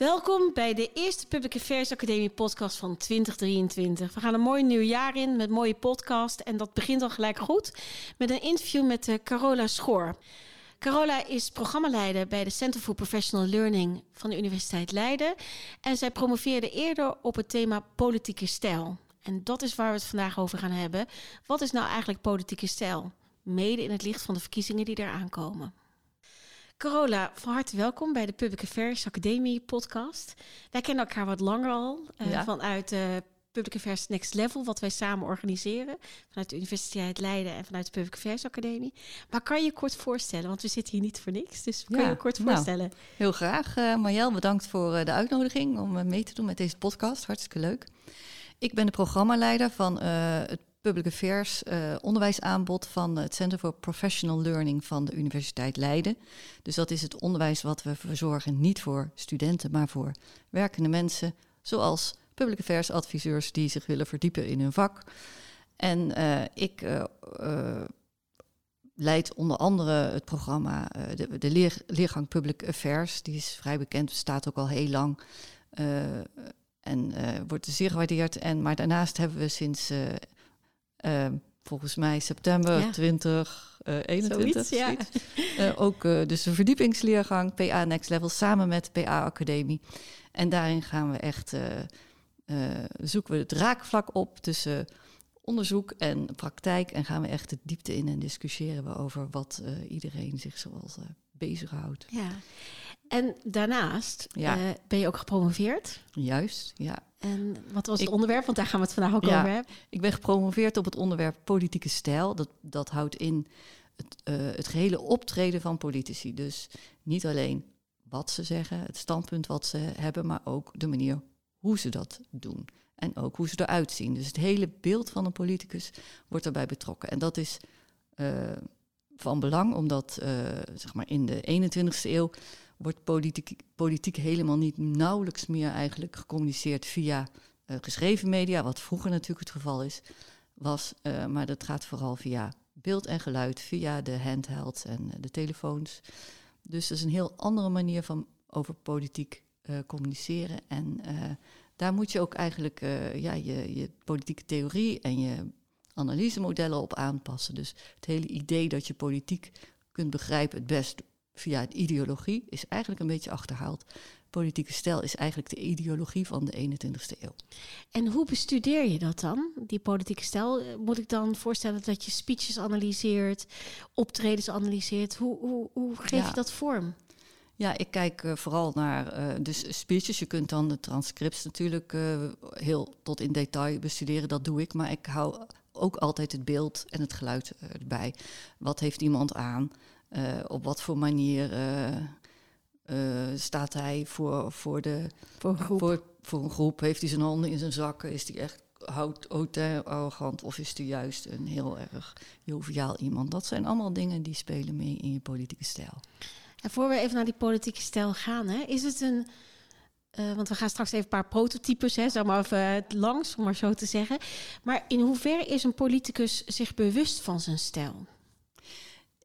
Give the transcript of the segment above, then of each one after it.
Welkom bij de eerste Public Affairs Academie podcast van 2023. We gaan een mooi nieuw jaar in met mooie podcast en dat begint al gelijk goed met een interview met uh, Carola Schoor. Carola is programmaleider bij de Center for Professional Learning van de Universiteit Leiden en zij promoveerde eerder op het thema politieke stijl. En dat is waar we het vandaag over gaan hebben. Wat is nou eigenlijk politieke stijl? Mede in het licht van de verkiezingen die eraan komen. Carola, van harte welkom bij de Public Affairs Academie podcast. Wij kennen elkaar wat langer al uh, vanuit uh, Public Affairs Next Level, wat wij samen organiseren vanuit de Universiteit Leiden en vanuit de Public Affairs Academie. Maar kan je je kort voorstellen, want we zitten hier niet voor niks, dus kan je je kort nou, voorstellen? heel graag. Uh, Marjel, bedankt voor de uitnodiging om mee te doen met deze podcast. Hartstikke leuk. Ik ben de programmaleider van het Public Affairs uh, onderwijsaanbod van het Center for Professional Learning van de Universiteit Leiden. Dus dat is het onderwijs wat we verzorgen, niet voor studenten, maar voor werkende mensen, zoals public affairs adviseurs die zich willen verdiepen in hun vak. En uh, ik uh, leid onder andere het programma, de, de leer, leergang Public Affairs, die is vrij bekend, bestaat ook al heel lang. en wordt zeer gewaardeerd. En, maar daarnaast hebben we sinds Ehm, volgens mij september ja. 2021. Uh, ja. uh, ook uh, dus een verdiepingsleergang, PA Next Level, samen met PA Academie. En daarin gaan we echt, eh, zoeken we het raakvlak op tussen onderzoek en praktijk. En gaan we echt de diepte in en discussiëren we over wat iedereen zich zoals bezighoudt. Ja. En daarnaast ja. ben je ook gepromoveerd. Juist, ja. En wat was het onderwerp? Want daar gaan we het vandaag ook over hebben. Ik ben gepromoveerd op het onderwerp politieke stijl. Dat, dat houdt in het, uh, het gehele optreden van politici. Dus niet alleen wat ze zeggen, het standpunt wat ze hebben, maar ook de manier hoe ze dat doen. En ook hoe ze eruit zien. Dus het hele beeld van een politicus wordt daarbij betrokken. En dat is uh, van belang, omdat uh, zeg maar in de 21ste eeuw wordt politiek, politiek helemaal niet nauwelijks meer eigenlijk gecommuniceerd via uh, geschreven media, wat vroeger natuurlijk het geval is, was. Uh, maar dat gaat vooral via beeld en geluid, via de handhelds en de telefoons. Dus dat is een heel andere manier van over politiek communiceren. En daar moet je ook eigenlijk ja, je, je politieke theorie en je analysemodellen op aanpassen. Dus het hele idee dat je politiek kunt begrijpen het best via de ideologie is eigenlijk een beetje achterhaald. Politieke stijl is eigenlijk de ideologie van de 21ste eeuw. En hoe bestudeer je dat dan, die politieke stijl? Moet ik dan voorstellen dat je speeches analyseert, optredens analyseert? Hoe, hoe, hoe geef je dat vorm? Ja, ik kijk uh, vooral naar uh, dus speeches. Je kunt dan de transcripts natuurlijk uh, heel tot in detail bestuderen. Dat doe ik. Maar ik hou ook altijd het beeld en het geluid erbij. Wat heeft iemand aan? Uh, op wat voor manier uh, uh, staat hij voor, voor, de, voor, een groep. Voor, voor een groep? Heeft hij zijn handen in zijn zakken? Is hij echt hautain, arrogant? Of is hij juist een heel erg joviaal iemand? Dat zijn allemaal dingen die spelen mee in je politieke stijl. En voor we even naar die politieke stijl gaan, hè, is het een... Uh, want we gaan straks even een paar prototypes, hè, zeg maar even langs, om maar zo te zeggen. Maar in hoeverre is een politicus zich bewust van zijn stijl?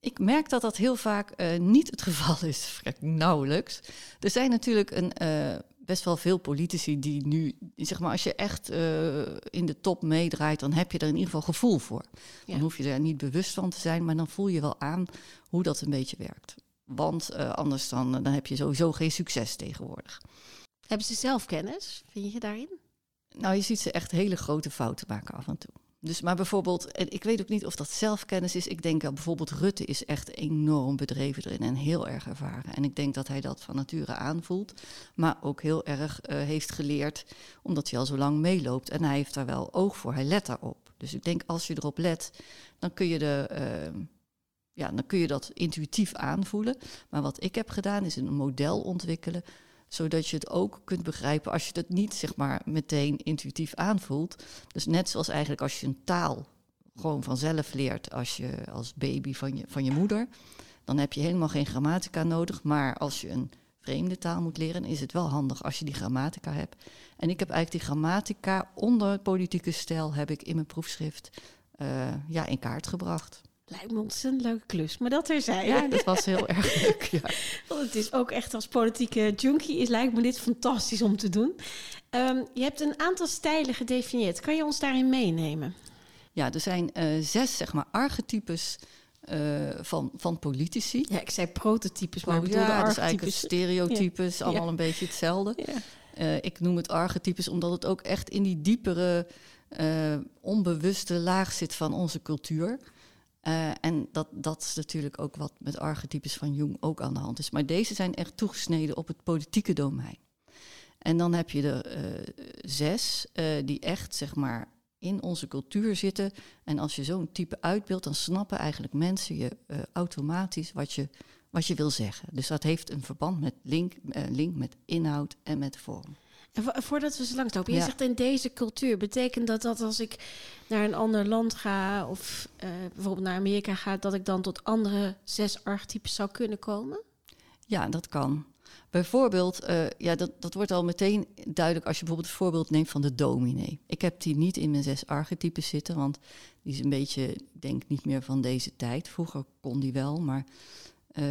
Ik merk dat dat heel vaak uh, niet het geval is, nauwelijks. Er zijn natuurlijk een, uh, best wel veel politici die nu, zeg maar, als je echt uh, in de top meedraait, dan heb je er in ieder geval gevoel voor. Ja. Dan hoef je er niet bewust van te zijn, maar dan voel je wel aan hoe dat een beetje werkt. Want anders dan, dan heb je sowieso geen succes tegenwoordig. Hebben ze zelf kennis, vind je daarin? Nou, je ziet ze echt hele grote fouten maken af en toe. Dus maar bijvoorbeeld, en ik weet ook niet of dat zelfkennis is. Ik denk dat bijvoorbeeld Rutte is echt enorm bedreven erin en heel erg ervaren. En ik denk dat hij dat van nature aanvoelt, maar ook heel erg uh, heeft geleerd, omdat hij al zo lang meeloopt. En hij heeft daar wel oog voor, hij let daarop. Dus ik denk als je erop let, dan kun je de. Uh, ja, dan kun je dat intuïtief aanvoelen. Maar wat ik heb gedaan is een model ontwikkelen zodat je het ook kunt begrijpen als je het niet zeg maar meteen intuïtief aanvoelt. Dus net zoals eigenlijk als je een taal gewoon vanzelf leert als je als baby van je, van je moeder, dan heb je helemaal geen grammatica nodig. Maar als je een vreemde taal moet leren, is het wel handig als je die grammatica hebt. En ik heb eigenlijk die grammatica onder politieke stijl heb ik in mijn proefschrift uh, ja, in kaart gebracht. Lijkt me ontzettend leuke klus. Maar dat terzijde. Ja, dat was heel erg leuk. Ja. Want het is ook echt als politieke junkie is, lijkt me dit fantastisch om te doen. Ehm, je hebt een aantal stijlen gedefinieerd. Kan je ons daarin meenemen? Ja, er zijn uh, zes zeg maar, archetypes uh, van, van politici. Ja, ik zei prototypes, maar ik bedoelde ja, archetypes. Dus eigenlijk stereotypes, ja. allemaal ja. een beetje hetzelfde. Uh, ik noem het archetypes omdat het ook echt in die diepere, onbewuste laag zit van onze cultuur. Uh, en dat, dat is natuurlijk ook wat met archetypes van Jung ook aan de hand is. Maar deze zijn echt toegesneden op het politieke domein. En dan heb je er uh, zes uh, die echt, zeg maar, in onze cultuur zitten. En als je zo'n type uitbeeldt, dan snappen eigenlijk mensen je automatisch wat je, wat je wil zeggen. Dus dat heeft een verband met link, link met inhoud en met vorm. Voordat we zo langs lopen, je ja. zegt in deze cultuur, betekent dat dat als ik naar een ander land ga of uh, bijvoorbeeld naar Amerika ga, dat ik dan tot andere zes archetypes zou kunnen komen? Ja, dat kan. Bijvoorbeeld, uh, ja, dat, dat wordt al meteen duidelijk als je bijvoorbeeld het voorbeeld neemt van de dominee. Ik heb die niet in mijn zes archetypes zitten, want die is een beetje, ik denk niet meer van deze tijd. Vroeger kon die wel, maar uh,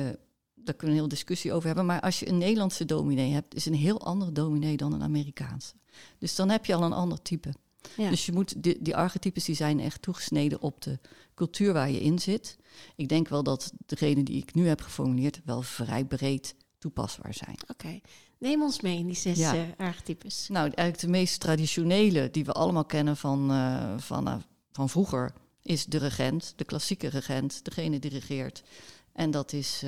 daar kunnen we een hele discussie over hebben. Maar als je een Nederlandse dominee hebt, is een heel andere dominee dan een Amerikaanse. Dus dan heb je al een ander type. Ja. Dus je moet die, die archetypes die zijn echt toegesneden op de cultuur waar je in zit. Ik denk wel dat degene die ik nu heb geformuleerd wel vrij breed toepasbaar zijn. Oké, okay. neem ons mee in die zes ja. uh, archetypes. Nou, eigenlijk de meest traditionele die we allemaal kennen van, uh, van, uh, van vroeger is de regent, de klassieke regent, degene die regeert. En dat is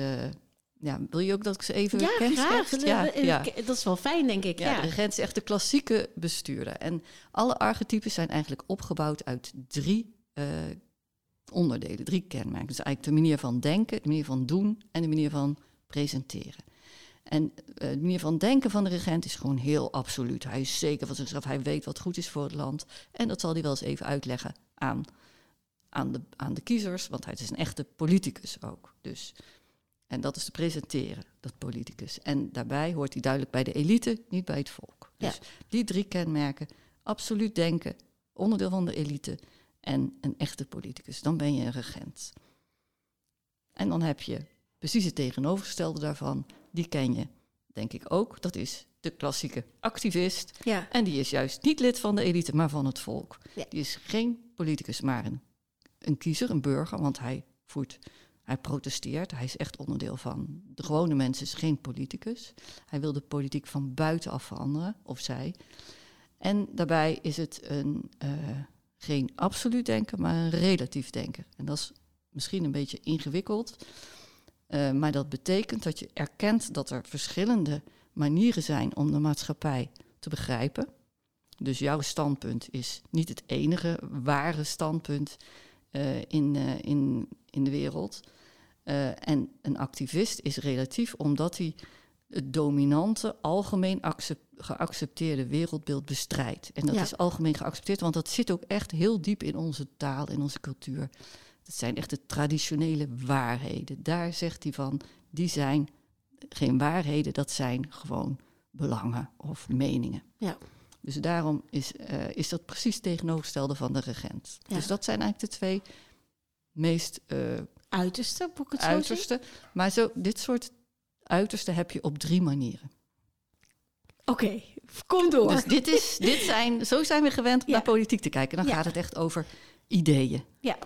ja, wil je ook dat ik ze even ja, ken? Graag. Ja, ja, dat is wel fijn, denk ik. Ja, ja. de regent is echt de klassieke bestuurder. En alle archetypes zijn eigenlijk opgebouwd uit drie uh, onderdelen, drie kenmerken. Dus eigenlijk de manier van denken, de manier van doen en de manier van presenteren. En uh, de manier van denken van de regent is gewoon heel absoluut. Hij is zeker van zichzelf, hij weet wat goed is voor het land. En dat zal hij wel eens even uitleggen aan, aan, de, aan de kiezers, want hij is een echte politicus ook. Dus en dat is te presenteren, dat politicus. En daarbij hoort hij duidelijk bij de elite, niet bij het volk. Dus ja. die drie kenmerken, absoluut denken, onderdeel van de elite en een echte politicus. Dan ben je een regent. En dan heb je precies het tegenovergestelde daarvan, die ken je, denk ik ook. Dat is de klassieke activist. Ja. En die is juist niet lid van de elite, maar van het volk. Ja. Die is geen politicus, maar een, een kiezer, een burger, want hij voert hij protesteert, hij is echt onderdeel van. De gewone mens is geen politicus. Hij wil de politiek van buitenaf veranderen, of zij. En daarbij is het een, uh, geen absoluut denken, maar een relatief denken. En dat is misschien een beetje ingewikkeld. Uh, maar dat betekent dat je erkent dat er verschillende manieren zijn om de maatschappij te begrijpen. Dus jouw standpunt is niet het enige ware standpunt uh, in, in, in de wereld. Uh, en een activist is relatief omdat hij het dominante, algemeen geaccepteerde wereldbeeld bestrijdt. En dat ja. is algemeen geaccepteerd, want dat zit ook echt heel diep in onze taal, in onze cultuur. Dat zijn echt de traditionele waarheden. Daar zegt hij van, die zijn geen waarheden, dat zijn gewoon belangen of meningen. Ja. Dus daarom is, uh, is dat precies tegenovergestelde van de regent. Ja. Dus dat zijn eigenlijk de twee meest uh, uiterste, boek het uiterste. Maar zo, dit soort uiterste heb je op drie manieren. Oké, okay, kom door. Dus dit is, dit zijn, zo zijn we gewend om ja. naar politiek te kijken. Dan ja. gaat het echt over ideeën. Ja.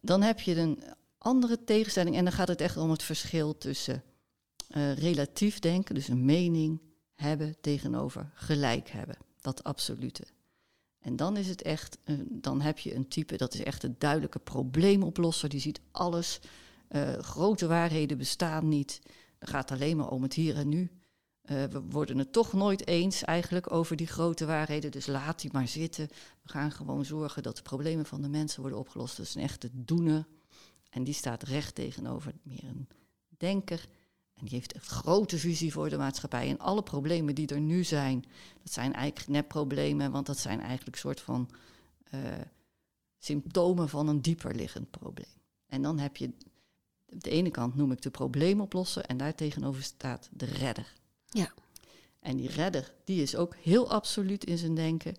Dan heb je een andere tegenstelling en dan gaat het echt om het verschil tussen uh, relatief denken, dus een mening hebben tegenover gelijk hebben, dat absolute. En dan is het echt, dan heb je een type, dat is echt een duidelijke probleemoplosser. Die ziet alles. Uh, grote waarheden bestaan niet. Dan gaat het alleen maar om het hier en nu. Uh, we worden het toch nooit eens eigenlijk over die grote waarheden. Dus laat die maar zitten. We gaan gewoon zorgen dat de problemen van de mensen worden opgelost. Dat is een echte doener. En die staat recht tegenover meer een denker. En die heeft echt grote visie voor de maatschappij. En alle problemen die er nu zijn, dat zijn eigenlijk net problemen, want dat zijn eigenlijk soort van uh, symptomen van een dieper liggend probleem. En dan heb je, op de ene kant noem ik de probleemoplosser en daar tegenover staat de redder. Ja. En die redder, die is ook heel absoluut in zijn denken.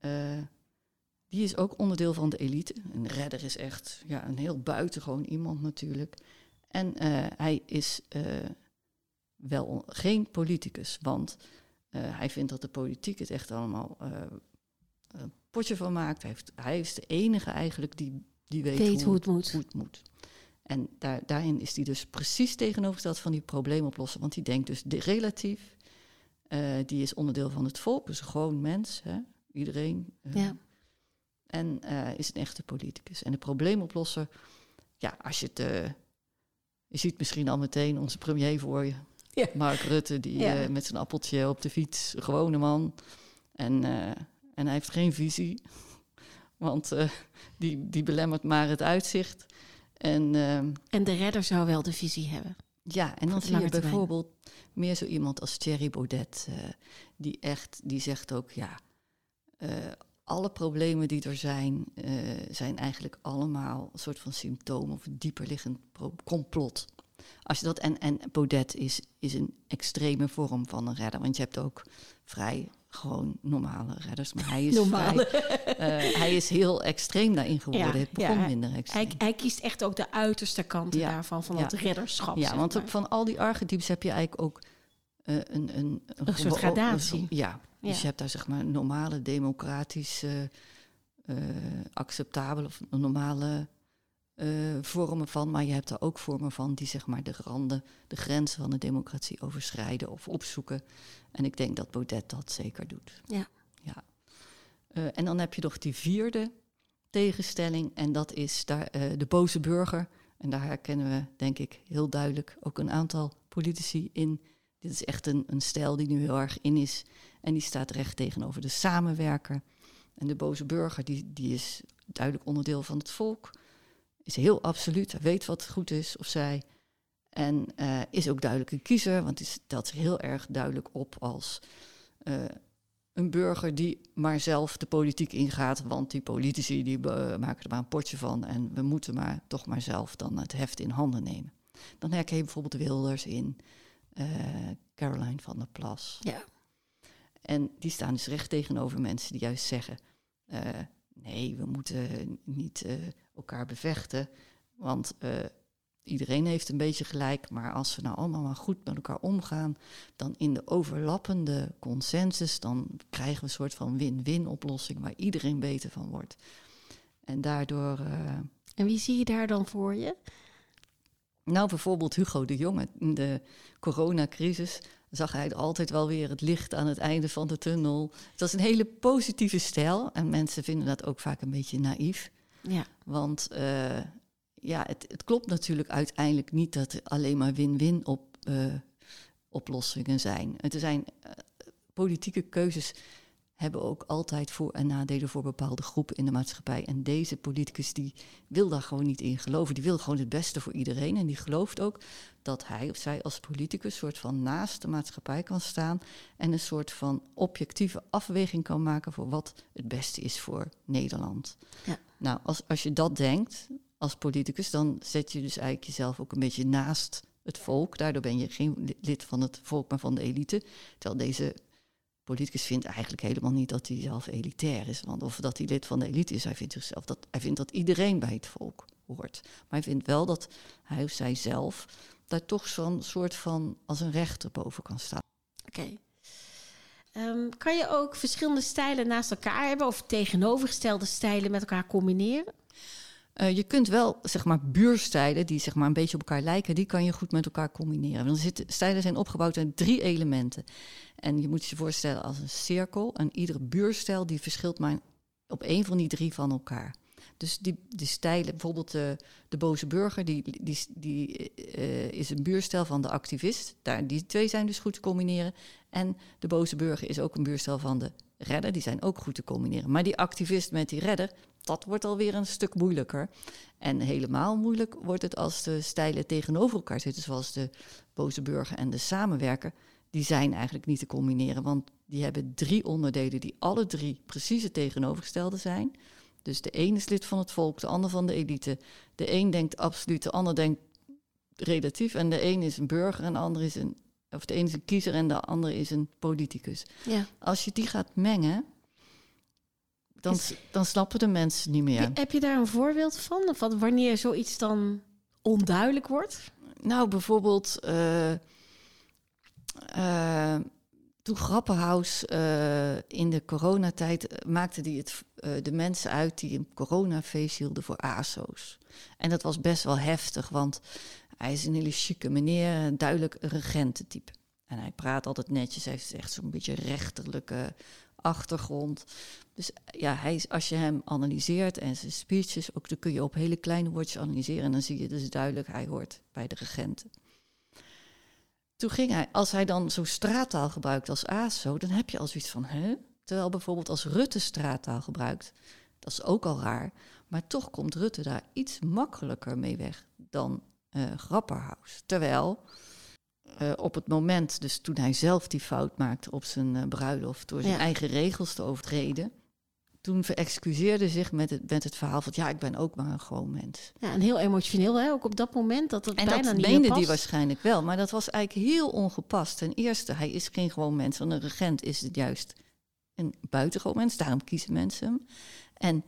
Uh, die is ook onderdeel van de elite. Een redder is echt ja, een heel buitengewoon iemand natuurlijk. En uh, hij is uh, wel geen politicus, want uh, hij vindt dat de politiek het echt allemaal een potje van maakt. Hij, heeft, hij is de enige eigenlijk die, die weet, weet hoe, hoe, het moet. Hoe het moet. En daar, daarin is hij dus precies tegenovergesteld van die probleemoplossen. Want die denkt dus de relatief. die is onderdeel van het volk, dus gewoon mens. Hè? Iedereen. ja. En uh, is een echte politicus. En de probleemoplosser, ja, als je het. Je ziet misschien al meteen onze premier voor je. Ja. Mark Rutte, die Ja. uh, met zijn appeltje op de fiets, een gewone man. En, en hij heeft geen visie, want die, die belemmert maar het uitzicht. En, En de redder zou wel de visie hebben. ja, en dan zie je termijn. bijvoorbeeld meer zo iemand als Thierry Baudet, eh, die echt, die zegt ook, ja, eh, alle problemen die er zijn, eh, zijn eigenlijk allemaal een soort van symptoom of een dieperliggend complot. Als je dat, en, en Baudet is, is een extreme vorm van een redder, want je hebt ook vrij gewoon normale redders, maar hij is Normale. vrij, eh, hij is heel extreem daarin geworden. Ja, het begon ja, minder extreem. Hij, hij kiest echt ook de uiterste kanten Ja. daarvan, van dat redderschap. Ja, want maar. van al die archetypes heb je eigenlijk ook eh, een, een, Een soort gradatie. ja, dus Ja. je hebt daar zeg maar normale, democratische, eh, acceptabele of normale eh, vormen van. Maar je hebt er ook vormen van die zeg maar de randen, de grenzen van de democratie overschrijden of opzoeken. En ik denk dat Baudet dat zeker doet. Ja. ja. Eh, en dan heb je nog die vierde tegenstelling en dat is daar, de boze burger. En daar herkennen we, denk ik, heel duidelijk ook een aantal politici in. Dit is echt een, een stijl die nu heel erg in is. En die staat recht tegenover de samenwerker. En de boze burger, die, die is duidelijk onderdeel van het volk. Is heel absoluut, hij weet wat goed is of zij. En eh, is ook duidelijk een kiezer, want die stelt heel erg duidelijk op als eh, een burger die maar zelf de politiek ingaat. Want die politici die eh, maken er maar een potje van. En we moeten maar toch maar zelf dan het heft in handen nemen. Dan herken je bijvoorbeeld Wilders in Caroline van der Plas. Ja. En die staan dus recht tegenover mensen die juist zeggen: eh, nee, we moeten niet eh, elkaar bevechten. Want eh, iedereen heeft een beetje gelijk. Maar als we nou allemaal maar goed met elkaar omgaan, dan in de overlappende consensus, dan krijgen we een soort van win-win oplossing waar iedereen beter van wordt. En daardoor. En wie zie je daar dan voor je? nou, bijvoorbeeld Hugo de Jonge. In de coronacrisis zag hij altijd wel weer het licht aan het einde van de tunnel. Het was een hele positieve stijl. En mensen vinden dat ook vaak een beetje naïef. Ja. Want eh, ja, het, het klopt natuurlijk uiteindelijk niet dat er alleen maar win-win op, eh, oplossingen zijn. Het zijn eh, politieke keuzes hebben ook altijd voor- en nadelen voor bepaalde groepen in de maatschappij. En deze politicus die wil daar gewoon niet in geloven. Die wil gewoon het beste voor iedereen. En die gelooft ook dat hij of zij als politicus soort van naast de maatschappij kan staan en een soort van objectieve afweging kan maken voor wat het beste is voor Nederland. Ja. Nou, als, als je dat denkt als politicus, dan zet je dus eigenlijk jezelf ook een beetje naast het volk. Daardoor ben je geen li- lid van het volk, maar van de elite. Terwijl deze politicus vindt eigenlijk helemaal niet dat hij zelf elitair is. Want of dat hij lid van de elite is, hij vindt zichzelf dat hij vindt dat iedereen bij het volk hoort. Maar hij vindt wel dat hij of zij zelf daar toch zo'n soort van als een rechter boven kan staan. Oké. Ehm, kan je ook verschillende stijlen naast elkaar hebben of tegenovergestelde stijlen met elkaar combineren? Eh, je kunt wel, zeg maar, buurstijlen die zeg maar een beetje op elkaar lijken, die kan je goed met elkaar combineren. Want zitten, stijlen zijn opgebouwd uit drie elementen. En je moet je voorstellen als een cirkel. En iedere buurstijl die verschilt maar op één van die drie van elkaar. Dus die, die stijlen, bijvoorbeeld de, de boze burger, die, die, die eh, is een buurstijl van de activist. Daar, die twee zijn dus goed te combineren. En de boze burger is ook een buurstijl van de redder. Die zijn ook goed te combineren. Maar die activist met die redder, dat wordt alweer een stuk moeilijker. En helemaal moeilijk wordt het als de stijlen tegenover elkaar zitten, zoals de boze burger en de samenwerker. Die zijn eigenlijk niet te combineren, want die hebben drie onderdelen die alle drie precies het tegenovergestelde zijn. Dus de een is lid van het volk, de ander van de elite. De een denkt absoluut, de ander denkt relatief. En de een is een burger en de ander is een. Of de een is een kiezer en de ander is een politicus. Ja. Als je die gaat mengen, dan, dan snappen de mensen niet meer. Heb je daar een voorbeeld van? Van wanneer zoiets dan onduidelijk wordt? Nou, bijvoorbeeld uh, toen Grappenhaus uh, in de coronatijd maakte die het, de mensen uit die een coronafeest hielden voor ASO's. En dat was best wel heftig, want hij is een hele chique meneer, duidelijk regententype. En hij praat altijd netjes, hij heeft echt zo'n beetje rechterlijke achtergrond. Dus ja, hij is, als je hem analyseert en zijn speeches, ook dan kun je op hele kleine woordjes analyseren. En dan zie je dus duidelijk, hij hoort bij de regenten. Toen ging hij, als hij dan zo straattaal gebruikt als ASO, dan heb je al zoiets van, hè? Terwijl bijvoorbeeld als Rutte straattaal gebruikt, dat is ook al raar. Maar toch komt Rutte daar iets makkelijker mee weg dan uh, Grapperhaus. Terwijl uh, op het moment, dus toen hij zelf die fout maakte op zijn uh, bruiloft, door zijn eigen regels te overtreden, toen verexcuseerde zich met het, met het verhaal van ja, ik ben ook maar een gewoon mens. Ja, en heel emotioneel, hè? ook op dat moment dat het en bijna dat niet meende die waarschijnlijk wel, maar dat was eigenlijk heel ongepast. Ten eerste, hij is geen gewoon mens, want een regent is het juist een buitengewoon mens, daarom kiezen mensen hem. En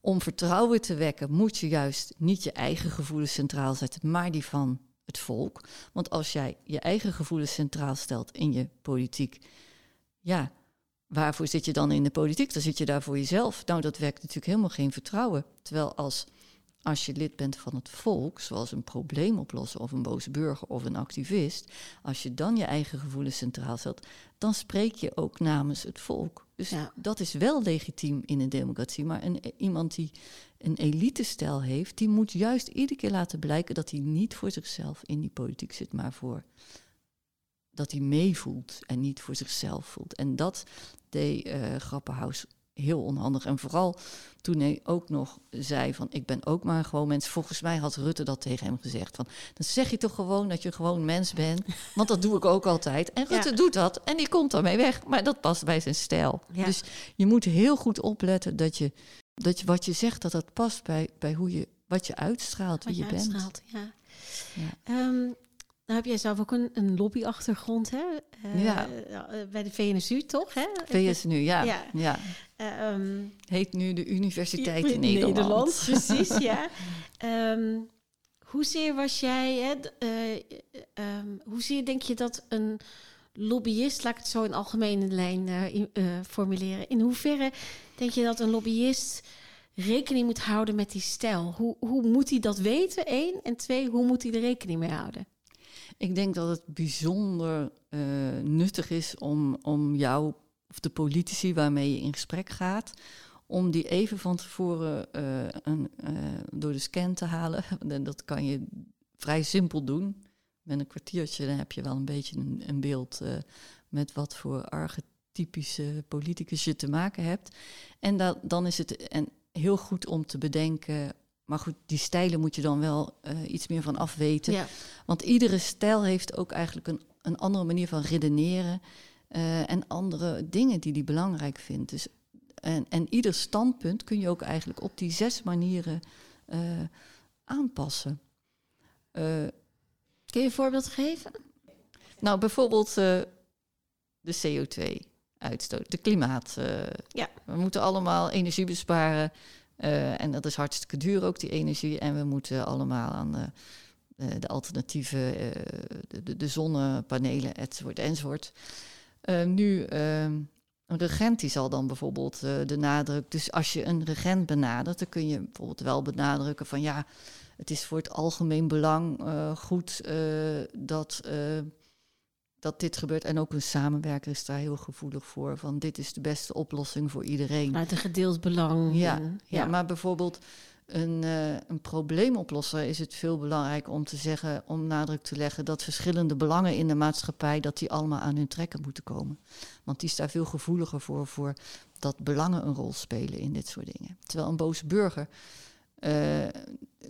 om vertrouwen te wekken moet je juist niet je eigen gevoelens centraal zetten, maar die van het volk. Want als jij je eigen gevoelens centraal stelt in je politiek, ja, waarvoor zit je dan in de politiek? Dan zit je daar voor jezelf. Nou, dat werkt natuurlijk helemaal geen vertrouwen. Terwijl als, als je lid bent van het volk, zoals een probleemoplosser of een boze burger of een activist, als je dan je eigen gevoelens centraal stelt, dan spreek je ook namens het volk. Dus Ja. dat is wel legitiem in een democratie. Maar een, iemand die een elitestijl heeft, die moet juist iedere keer laten blijken dat hij niet voor zichzelf in die politiek zit, maar voor dat hij meevoelt en niet voor zichzelf voelt. En dat deed eh Grappenhaus heel onhandig. En vooral toen hij ook nog zei van ik ben ook maar gewoon mens. Volgens mij had Rutte dat tegen hem gezegd. Van, dan zeg je toch gewoon dat je gewoon mens bent. Want dat doe ik ook altijd. En Rutte Ja. doet dat en die komt daarmee weg. Maar dat past bij zijn stijl. Ja. Dus je moet heel goed opletten dat je, dat je wat je zegt, dat dat past bij, bij hoe je, wat je uitstraalt, Wat wie je je, bent. ja. Ja. Nou heb jij zelf ook een, een lobbyachtergrond, hè? Eh, Ja. eh, bij de VNSU, toch? Hè? VSNU, ja. Ja. ja. Eh, ehm, Heet nu de Universiteit in in Nederland. precies, ja. Ehm, hoezeer was jij, hè, ehm, hoezeer denk je dat een lobbyist, laat ik het zo in algemene lijn eh, in- formuleren, in hoeverre denk je dat een lobbyist rekening moet houden met die stijl? Hoe, hoe moet hij dat weten, één? En twee, hoe moet hij er rekening mee houden? Ik denk dat het bijzonder nuttig is om, om jou of de politici waarmee je in gesprek gaat, om die even van tevoren eh, een, eh, door de scan te halen. En dat kan je vrij simpel doen. Met een kwartiertje dan heb je wel een beetje een, een beeld eh, met wat voor archetypische politicus je te maken hebt. En dat, dan is het en heel goed om te bedenken. Maar goed, die stijlen moet je dan wel iets meer van afweten. Ja, Want iedere stijl heeft ook eigenlijk een, een andere manier van redeneren eh, en andere dingen die hij belangrijk vindt. Dus, en, en ieder standpunt kun je ook eigenlijk op die zes manieren eh, aanpassen. Eh, kun je een voorbeeld geven? nou, bijvoorbeeld de CO2-uitstoot, de klimaat. Ja. We moeten allemaal energie besparen. en dat is hartstikke duur ook, die energie. En we moeten allemaal aan de, de alternatieve, de, de, de zonnepanelen, enzovoort, enzovoort. Eh, nu, eh, een regent die zal dan bijvoorbeeld eh, de nadruk... Dus als je een regent benadert, dan kun je bijvoorbeeld wel benadrukken van... ja, het is voor het algemeen belang eh, goed dat, dat dit gebeurt. En ook een samenwerker is daar heel gevoelig voor. Van dit is de beste oplossing voor iedereen. Vanuit een gedeeld belang. Ja, Ja, maar bijvoorbeeld een, eh, een probleemoplosser is het veel belangrijker om te zeggen, om nadruk te leggen dat verschillende belangen in de maatschappij, dat die allemaal aan hun trekken moeten komen. Want die is daar veel gevoeliger voor, voor dat belangen een rol spelen in dit soort dingen. Terwijl een boze burger eh,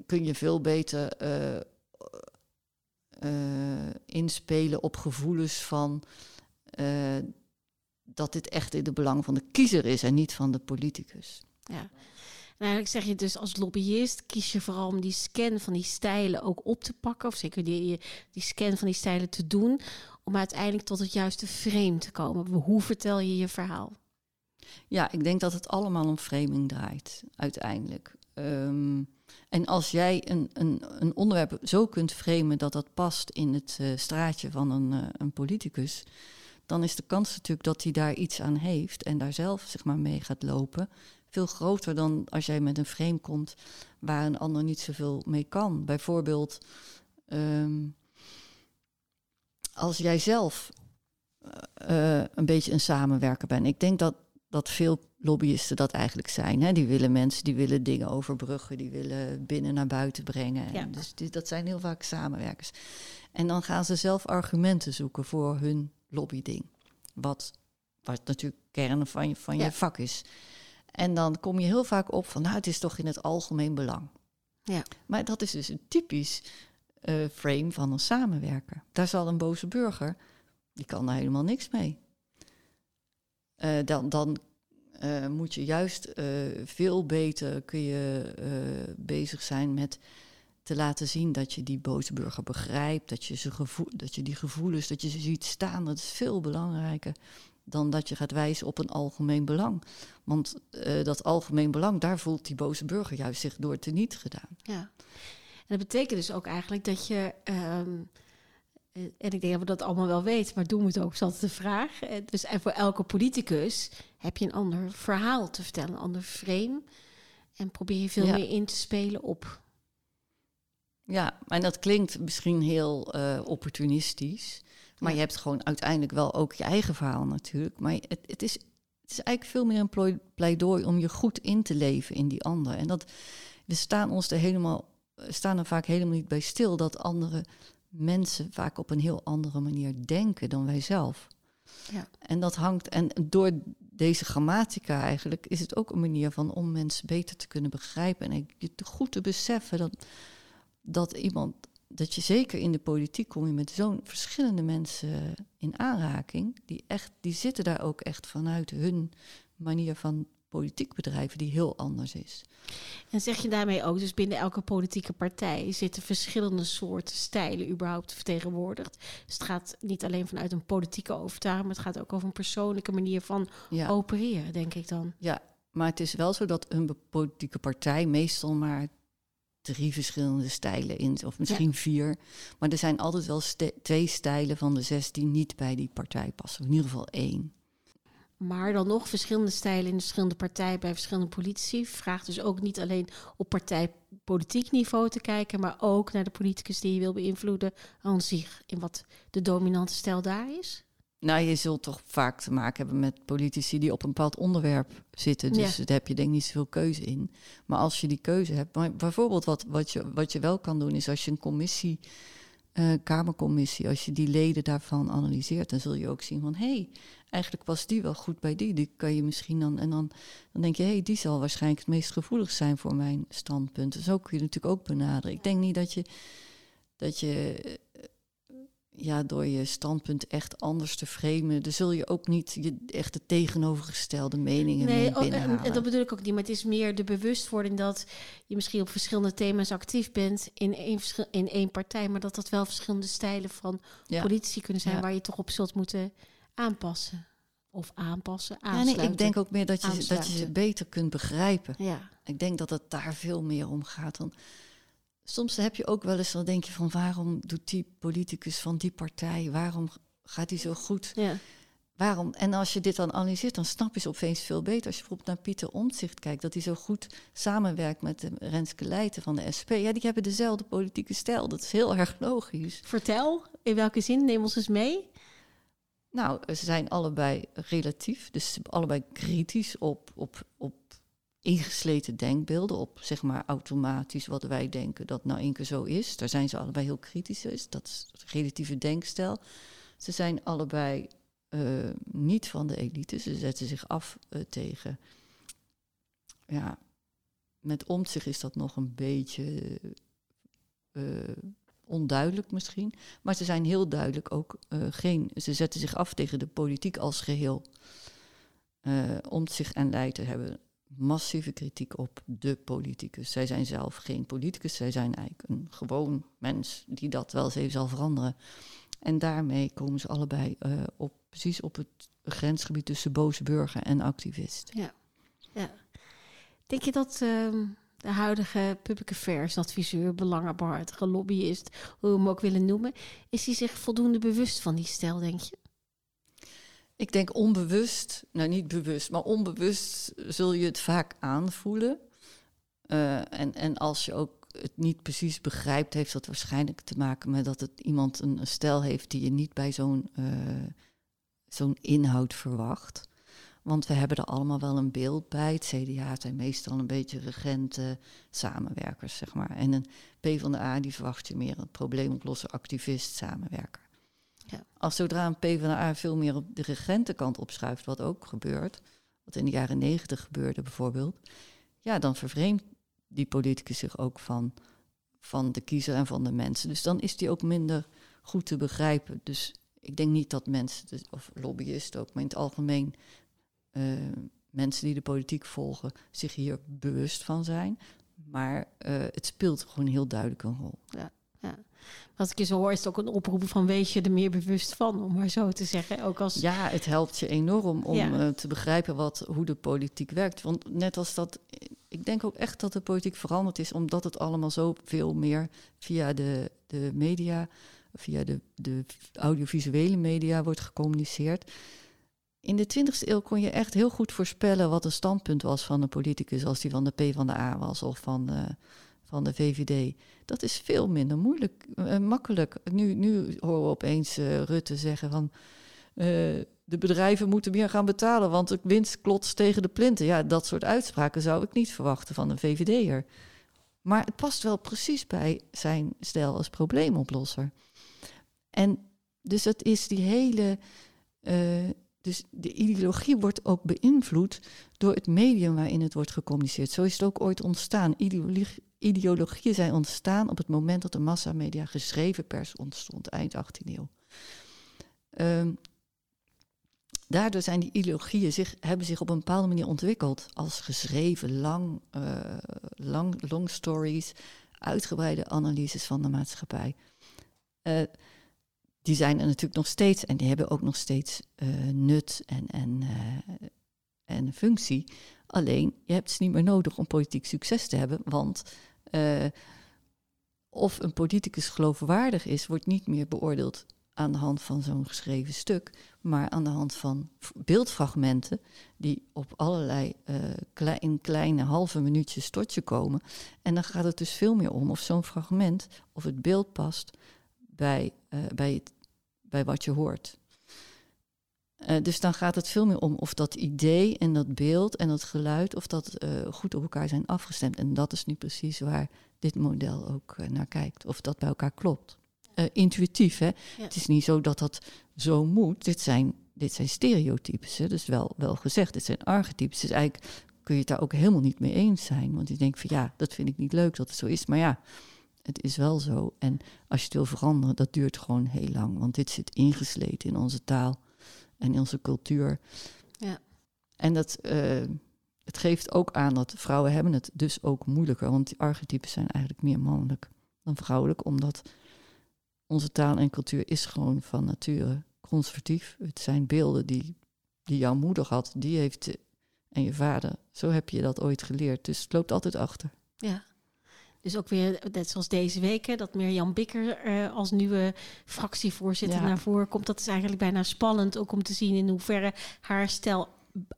kun je veel beter eh, inspelen op gevoelens van dat dit echt in het belang van de kiezer is en niet van de politicus. Ja. En eigenlijk zeg je dus als lobbyist kies je vooral om die scan van die stijlen ook op te pakken. Of zeker die, die scan van die stijlen te doen. Om uiteindelijk tot het juiste frame te komen. Hoe vertel je je verhaal? Ja, ik denk dat het allemaal om framing draait, uiteindelijk. Ehm, en als jij een, een, een onderwerp zo kunt framen dat dat past in het uh, straatje van een, uh, een politicus, dan is de kans natuurlijk dat hij daar iets aan heeft en daar zelf zeg maar, mee gaat lopen, veel groter dan als jij met een frame komt waar een ander niet zoveel mee kan. Bijvoorbeeld, um, als jij zelf uh, een beetje een samenwerker bent. Ik denk dat, dat veel lobbyisten dat eigenlijk zijn. Hè? Die willen mensen, die willen dingen overbruggen, die willen binnen naar buiten brengen. Ja. Dus die, dat zijn heel vaak samenwerkers. En dan gaan ze zelf argumenten zoeken voor hun lobbyding. Wat, wat natuurlijk kern van je, van je vak is. En dan kom je heel vaak op van, nou, het is toch in het algemeen belang. Ja. Maar dat is dus een typisch eh, frame van een samenwerker. Daar zal een boze burger, die kan daar helemaal niks mee. Eh, dan dan eh, moet je juist veel beter kun je bezig zijn met te laten zien dat je die boze burger begrijpt, dat je, ze gevoel, dat je die gevoelens, dat je ze ziet staan. Dat is veel belangrijker dan dat je gaat wijzen op een algemeen belang. Want eh, dat algemeen belang, daar voelt die boze burger juist zich door te niet gedaan. Ja. En dat betekent dus ook eigenlijk dat je. ehm, eh, en ik denk dat we dat allemaal wel weten, maar doen we het ook, is altijd de vraag. Eh, Dus en voor elke politicus heb je een ander verhaal te vertellen, een ander frame. En probeer je veel Ja. meer in te spelen op. Ja, en dat klinkt misschien heel opportunistisch. Maar Ja. je hebt gewoon uiteindelijk wel ook je eigen verhaal natuurlijk. Maar het, het, is, het is eigenlijk veel meer een pleidooi om je goed in te leven in die ander. En dat we staan ons er helemaal, staan er vaak helemaal niet bij stil dat andere mensen vaak op een heel andere manier denken dan wij zelf. Ja. En dat hangt, en door deze grammatica eigenlijk, is het ook een manier van om mensen beter te kunnen begrijpen. En je goed te beseffen dat, dat iemand, dat je zeker in de politiek kom je met zo'n verschillende mensen in aanraking. Die, echt, die zitten daar ook echt vanuit hun manier van politiek bedrijven, die heel anders is. En zeg je daarmee ook, dus binnen elke politieke partij zitten verschillende soorten stijlen überhaupt vertegenwoordigd. Dus het gaat niet alleen vanuit een politieke overtuiging, maar het gaat ook over een persoonlijke manier van Ja. opereren, denk ik dan. Ja, maar het is wel zo dat een politieke partij meestal maar drie verschillende stijlen in, of misschien vier. Maar er zijn altijd wel twee stijlen van de zes die niet bij die partij passen. In ieder geval één. Maar dan nog verschillende stijlen in de verschillende partijen bij verschillende politici. Vraagt dus ook niet alleen op partijpolitiek niveau te kijken, maar ook naar de politicus die je wil beïnvloeden aan zich. In wat de dominante stijl daar is. Nou, je zult toch vaak te maken hebben met politici die op een bepaald onderwerp zitten. Dus Ja. daar heb je denk ik niet zoveel keuze in. Maar als je die keuze hebt, maar bijvoorbeeld wat, wat, je, wat je wel kan doen, is als je een commissie, eh, kamercommissie, als je die leden daarvan analyseert, dan zul je ook zien van hé, hey, eigenlijk past die wel goed bij die. Die kan je misschien dan, en dan, dan denk je, hé, hey, die zal waarschijnlijk het meest gevoelig zijn voor mijn standpunt. Dus zo kun je natuurlijk ook benaderen. Ik denk niet dat je, dat je ja, door je standpunt echt anders te framen, dan zul je ook niet je echt de tegenovergestelde meningen mee Nee, oh, en, dat bedoel ik ook niet. Maar het is meer de bewustwording dat je misschien op verschillende thema's actief bent in één, in één partij. Maar dat dat wel verschillende stijlen van ja. politici kunnen zijn Ja. waar je toch op zult moeten aanpassen. Of aanpassen, Ja, aansluiten. nee, ik denk ook meer dat je, dat je ze beter kunt begrijpen. Ja, Ik denk dat het daar veel meer om gaat dan. Soms heb je ook wel eens, dan denk je van waarom doet die politicus van die partij, waarom gaat hij zo goed? ja. Waarom? En als je dit dan analyseert, dan snap je ze opeens veel beter. Als je bijvoorbeeld naar Pieter Omtzigt kijkt, dat hij zo goed samenwerkt met de Renske Leijten van de SP. Ja, die hebben dezelfde politieke stijl. Dat is heel erg logisch. Vertel, in welke zin? Neem ons eens mee. Nou, ze zijn allebei relatief, dus allebei kritisch op, op, op ingesleten denkbeelden, op zeg maar automatisch wat wij denken dat nou één keer zo is. Daar zijn ze allebei heel kritisch in. Dat is relatieve denkstijl. Ze zijn allebei eh, niet van de elite. Ze zetten zich af eh, tegen. Ja, met omzicht is dat nog een beetje eh, onduidelijk misschien. Maar ze zijn heel duidelijk ook geen. Ze zetten zich af tegen de politiek als geheel. Uh, Omtzigt en Leijten hebben massieve kritiek op de politicus. Zij zijn zelf geen politicus, zij zijn eigenlijk een gewoon mens die dat wel eens even zal veranderen. En daarmee komen ze allebei uh, op, precies op het grensgebied tussen boze burger en activist. Ja, ja. Denk je dat uh, de huidige public affairs adviseur, belangenbehartige lobbyist, hoe we hem ook willen noemen, is hij zich voldoende bewust van die stijl, denk je? Ik denk onbewust, nou niet bewust, maar onbewust zul je het vaak aanvoelen. Uh, en, en als je ook het niet precies begrijpt, heeft dat waarschijnlijk te maken met dat het iemand een, stijl heeft die je niet bij zo'n uh, zo'n inhoud verwacht. Want we hebben er allemaal wel een beeld bij. Het CDA zijn meestal een beetje regente samenwerkers, zeg maar. En een PvdA, die verwacht je meer een probleemoplosser, activist, samenwerker. Ja. Als zodra een PvdA veel meer op de regentenkant opschuift, wat ook gebeurt, wat in de jaren negentig gebeurde bijvoorbeeld, ja, dan vervreemdt die politicus zich ook van, van de kiezer en van de mensen. Dus dan is die ook minder goed te begrijpen. Dus ik denk niet dat mensen, dus, of lobbyisten ook, maar in het algemeen uh, mensen die de politiek volgen, zich hier bewust van zijn. Maar uh, het speelt gewoon heel duidelijk een rol. Ja, Als ik je zo hoor, is het ook een oproep van wees je er meer bewust van, om maar zo te zeggen. Ook als... Ja, het helpt je enorm om ja. uh, te begrijpen wat, hoe de politiek werkt. Want net als dat, ik denk ook echt dat de politiek veranderd is, omdat het allemaal zoveel meer via de, de media, via de, de audiovisuele media wordt gecommuniceerd. In de 20e eeuw kon je echt heel goed voorspellen wat een standpunt was van een politicus, als die van de P van de A was of van de, van de VVD. Dat is veel minder moeilijk, uh, makkelijk. Nu, nu horen we opeens uh, Rutte zeggen van uh, de bedrijven moeten meer gaan betalen, want de winst klotst tegen de plinten. Ja, dat soort uitspraken zou ik niet verwachten van een VVD'er. Maar het past wel precies bij zijn stijl als probleemoplosser. En dus het is die hele dus de ideologie wordt ook beïnvloed door het medium waarin het wordt gecommuniceerd. Zo is het ook ooit ontstaan. Ideologie, ideologieën zijn ontstaan op het moment dat de massamedia geschreven pers ontstond, eind 18e eeuw. Um, daardoor zijn die ideologieën zich, hebben zich op een bepaalde manier ontwikkeld als geschreven, lang, uh, lang long stories, uitgebreide analyses van de maatschappij. Uh, die zijn er natuurlijk nog steeds en die hebben ook nog steeds uh, nut en, en, en functie. Alleen, je hebt ze niet meer nodig om politiek succes te hebben, want uh, of een politicus geloofwaardig is, wordt niet meer beoordeeld aan de hand van zo'n geschreven stuk, maar aan de hand van beeldfragmenten die op allerlei uh, in kleine halve minuutjes tot je komen. En dan gaat het dus veel meer om of zo'n fragment, of het beeld past bij, uh, bij, bij wat je hoort. Uh, dus dan gaat het veel meer om of dat idee en dat beeld en dat geluid, of dat uh, goed op elkaar zijn afgestemd. En dat is nu precies waar dit model ook uh, naar kijkt, of dat bij elkaar klopt. intuïtief, hè? Ja. Het is niet zo dat dat zo moet. Dit zijn, dit zijn stereotypes, hè? dus wel, wel gezegd, dit zijn archetypes. Dus eigenlijk kun je het daar ook helemaal niet mee eens zijn. Want je denkt van ja, dat vind ik niet leuk dat het zo is. Maar ja, het is wel zo. En als je het wil veranderen, dat duurt gewoon heel lang. Want dit zit ingesleten in onze taal en in onze cultuur. Ja. En dat, uh, het geeft ook aan dat vrouwen hebben het dus ook moeilijker. Want die archetypes zijn eigenlijk meer mannelijk dan vrouwelijk. Omdat onze taal en cultuur is gewoon van nature conservatief. Het zijn beelden die, die jouw moeder had, die heeft... En je vader, zo heb je dat ooit geleerd. Dus het loopt altijd achter. Ja, dus ook weer, net zoals deze week, dat Mirjam Bikker uh, als nieuwe fractievoorzitter ja. naar voren komt. Dat is eigenlijk bijna spannend, ook om te zien in hoeverre haar stijl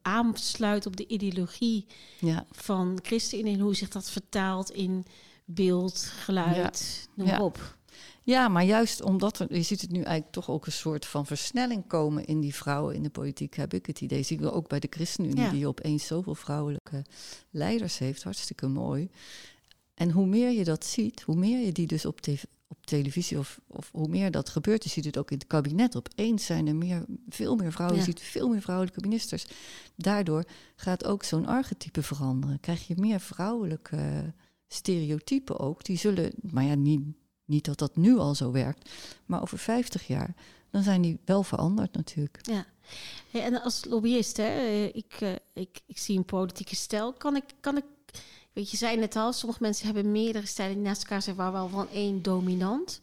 aansluit op de ideologie ja. van ChristenUnie en hoe zich dat vertaalt in beeld, geluid, ja. noem op. Ja, maar juist omdat er, je ziet het nu eigenlijk toch ook een soort van versnelling komen in die vrouwen in de politiek, heb ik het idee. Zie ik ook bij de ChristenUnie, die opeens zoveel vrouwelijke leiders heeft, hartstikke mooi. En hoe meer je dat ziet, hoe meer je die dus op, op televisie of, of hoe meer dat gebeurt, je ziet het ook in het kabinet. Opeens zijn er meer, veel meer vrouwen, ja. je ziet veel meer vrouwelijke ministers. Daardoor gaat ook zo'n archetype veranderen. Krijg je meer vrouwelijke stereotypen ook. Die zullen, maar ja, niet, niet dat dat nu al zo werkt, maar over 50 jaar, dan zijn die wel veranderd natuurlijk. Ja. en als lobbyist, hè, ik, eh, ik, ik zie een politieke stijl. Kan ik, kan ik Weet je, zei net al, sommige mensen hebben meerdere stijlen die naast elkaar zijn, waar wel van één dominant.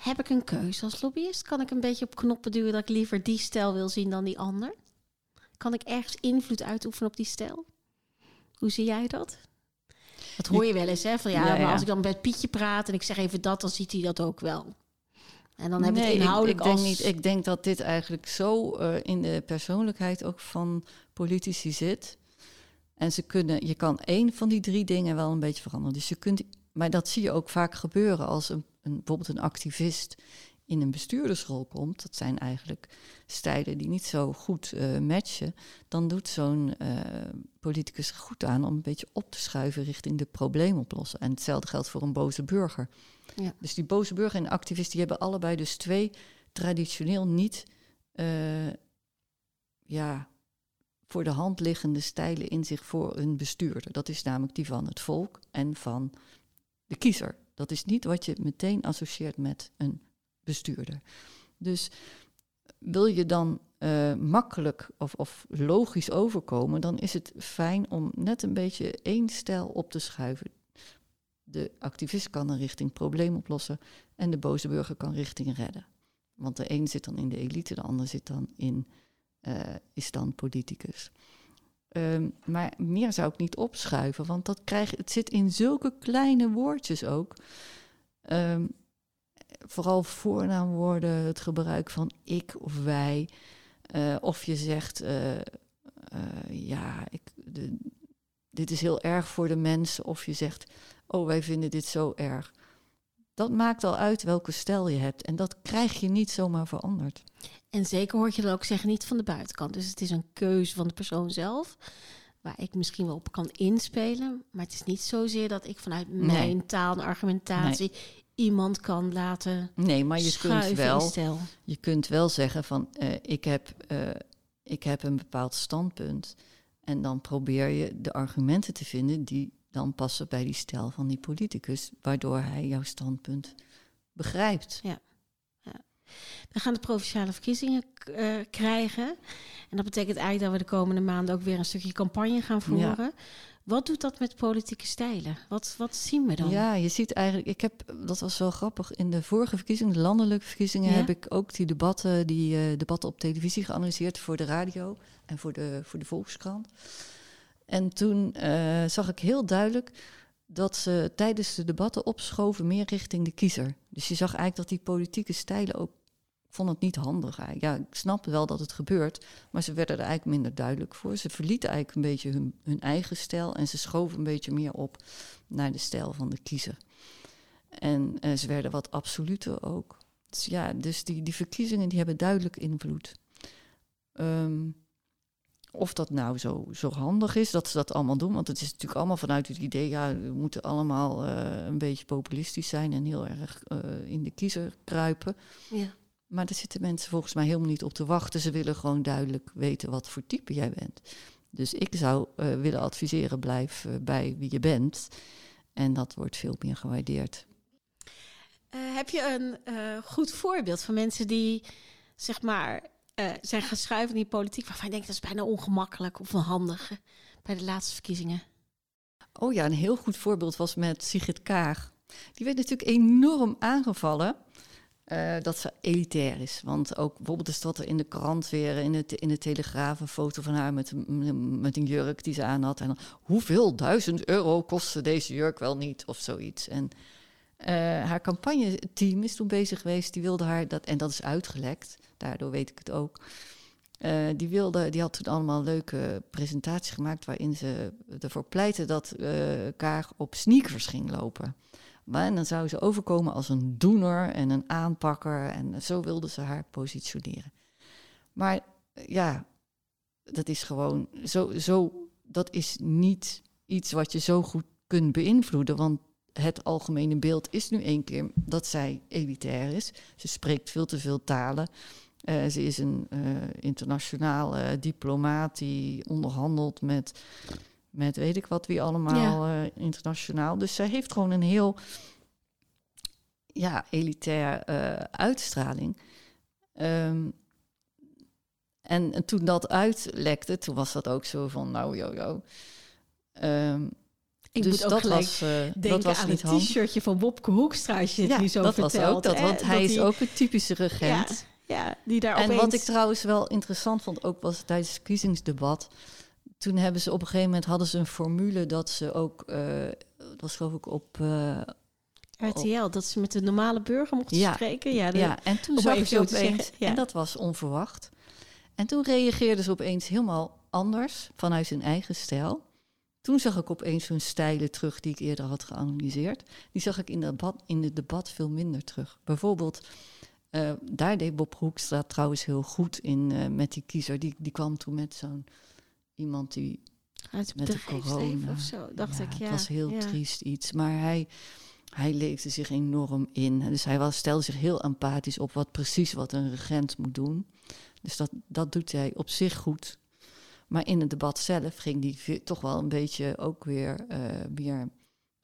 Heb ik een keuze als lobbyist? Kan ik een beetje op knoppen duwen dat ik liever die stijl wil zien dan die ander? Kan ik ergens invloed uitoefenen op die stijl? Hoe zie jij dat? Dat hoor je wel eens, hè? Van ja, Ja, maar als ik dan met Pietje praat en ik zeg even dat, dan ziet hij dat ook wel. En dan heb Nee, het ik- inhoudelijk ik, denk als... niet. Ik denk dat dit eigenlijk zo eh, in de persoonlijkheid ook van politici zit. En ze kunnen, je kan één van die drie dingen wel een beetje veranderen. Dus je kunt, maar dat zie je ook vaak gebeuren als een, een, bijvoorbeeld een activist in een bestuurdersrol komt. Dat zijn eigenlijk stijlen die niet zo goed eh, matchen. Dan doet zo'n eh, politicus er goed aan om een beetje op te schuiven richting de probleemoplossen. En hetzelfde geldt voor een boze burger. Ja. Dus die boze burger en de activist, die hebben allebei dus twee traditioneel niet eh, ja, voor de hand liggende stijlen in zich voor een bestuurder. Dat is namelijk die van het volk en van de kiezer. Dat is niet wat je meteen associeert met een bestuurder. Dus wil je dan eh, makkelijk of, of logisch overkomen, dan is het fijn om net een beetje één stijl op te schuiven. De activist kan een richting probleem oplossen en de boze burger kan richting redden. Want de een zit dan in de elite, de ander zit dan in, eh, is dan politicus. Ehm, maar meer zou ik niet opschuiven, want dat krijg, het zit in zulke kleine woordjes ook. Ehm, vooral voornaamwoorden, het gebruik van ik of wij. eh, of je zegt, eh, eh, ja, ik, dit is heel erg voor de mensen. Of je zegt, oh, wij vinden dit zo erg. Dat maakt al uit welke stijl je hebt. En dat krijg je niet zomaar veranderd. En zeker hoort je dan ook zeggen, niet van de buitenkant. Dus het is een keuze van de persoon zelf, waar ik misschien wel op kan inspelen. Maar het is niet zozeer dat ik vanuit Nee. mijn taal en argumentatie iemand kan laten Nee, maar je kunt wel. Je kunt wel zeggen van eh, ik, heb, eh, ik heb een bepaald standpunt. En dan probeer je de argumenten te vinden die dan passen bij die stijl van die politicus, waardoor hij jouw standpunt begrijpt. We gaan de provinciale verkiezingen eh, krijgen. En dat betekent eigenlijk dat we de komende maanden ook weer een stukje campagne gaan voeren. Wat doet dat met politieke stijlen? Wat, wat zien we dan? Ja, je ziet eigenlijk, ik heb, dat was wel grappig, in de vorige verkiezingen, de landelijke verkiezingen, Ja? heb ik ook die debatten, die eh, debatten op televisie geanalyseerd voor de radio en voor de, voor de Volkskrant. En toen eh, zag ik heel duidelijk dat ze tijdens de debatten opschoven meer richting de kiezer. Dus je zag eigenlijk dat die politieke stijlen ook, ik vond het niet handig. Ja, ik snap wel dat het gebeurt, maar ze werden er eigenlijk minder duidelijk voor. Ze verlieten eigenlijk een beetje hun, hun eigen stijl en ze schoven een beetje meer op naar de stijl van de kiezer. En eh, ze werden wat absoluter ook. Dus ja, dus die, die verkiezingen die hebben duidelijk invloed. Ehm, of dat nou zo, zo handig is dat ze dat allemaal doen, want het is natuurlijk allemaal vanuit het idee, ja, we moeten allemaal eh, een beetje populistisch zijn en heel erg eh, in de kiezer kruipen. Ja. Maar daar zitten mensen volgens mij helemaal niet op te wachten. Ze willen gewoon duidelijk weten wat voor type jij bent. Dus ik zou eh, willen adviseren, blijf bij wie je bent. En dat wordt veel meer gewaardeerd. Heb je een goed voorbeeld van mensen die, zeg maar, eh, zijn gaan schuiven in die politiek... waarvan je denkt, dat is bijna ongemakkelijk of onhandig bij de laatste verkiezingen? Oh ja, een heel goed voorbeeld was met Sigrid Kaag. Die werd natuurlijk enorm aangevallen eh, dat ze elitair is. Want ook bijvoorbeeld is dat er in de krant weer, in de, in de Telegraaf, een foto van haar met, met een jurk die ze aan had. En hoeveel duizend euro kostte deze jurk wel niet of zoiets. En eh, haar campagneteam is toen bezig geweest, die wilde haar, dat, en dat is uitgelekt, daardoor weet ik het ook. Eh, die, wilde, die had toen allemaal leuke presentaties gemaakt waarin ze ervoor pleitte dat eh Kaag op sneakers ging lopen. Maar en dan zou ze overkomen als een doener en een aanpakker en zo wilde ze haar positioneren. Maar ja, dat is gewoon zo, zo, dat is niet iets wat je zo goed kunt beïnvloeden, want het algemene beeld is nu één keer dat zij elitair is. Ze spreekt veel te veel talen. Eh, ze is een eh, internationaal eh, diplomaat die onderhandelt met, met weet ik wat wie allemaal internationaal. Dus zij heeft gewoon een heel ja, elitair uitstraling. Ehm, en, en toen dat uitlekte, toen was dat ook zo van, nou, yo, yo. Ik dus moet ook dat was, uh, denken dat was aan niet het t-shirtje van Bobke Hoekstra, als je het Ja, nu zo dat vertelt. was ook dat, hè, want hij is die- ook een typische regent. Ja, ja, die daar En opeens... wat ik trouwens wel interessant vond, ook was tijdens het verkiezingsdebat. Toen hebben ze op een gegeven moment hadden ze een formule dat ze ook, eh, dat was geloof ik op, eh, RTL, dat ze met de normale burger mochten Ja. spreken. Ja, de- ja, en toen zag je opeens, en dat was onverwacht. En toen reageerden ze opeens helemaal anders vanuit hun eigen stijl. Toen zag ik opeens zo'n stijlen terug die ik eerder had geanalyseerd. Die zag ik in, de debat, in het debat veel minder terug. Bijvoorbeeld, eh, daar deed Bob Hoekstra trouwens heel goed in eh, met die kiezer. Die, die kwam toen met zo'n iemand die uit met de corona. of zo, dacht Ja, ik. Ja, Het was heel ja. triest iets. Maar hij, hij leefde zich enorm in. Dus hij was, stelde zich heel empathisch op wat precies wat een regent moet doen. Dus dat, dat doet hij op zich goed. Maar in het debat zelf ging die toch wel een beetje ook weer eh, meer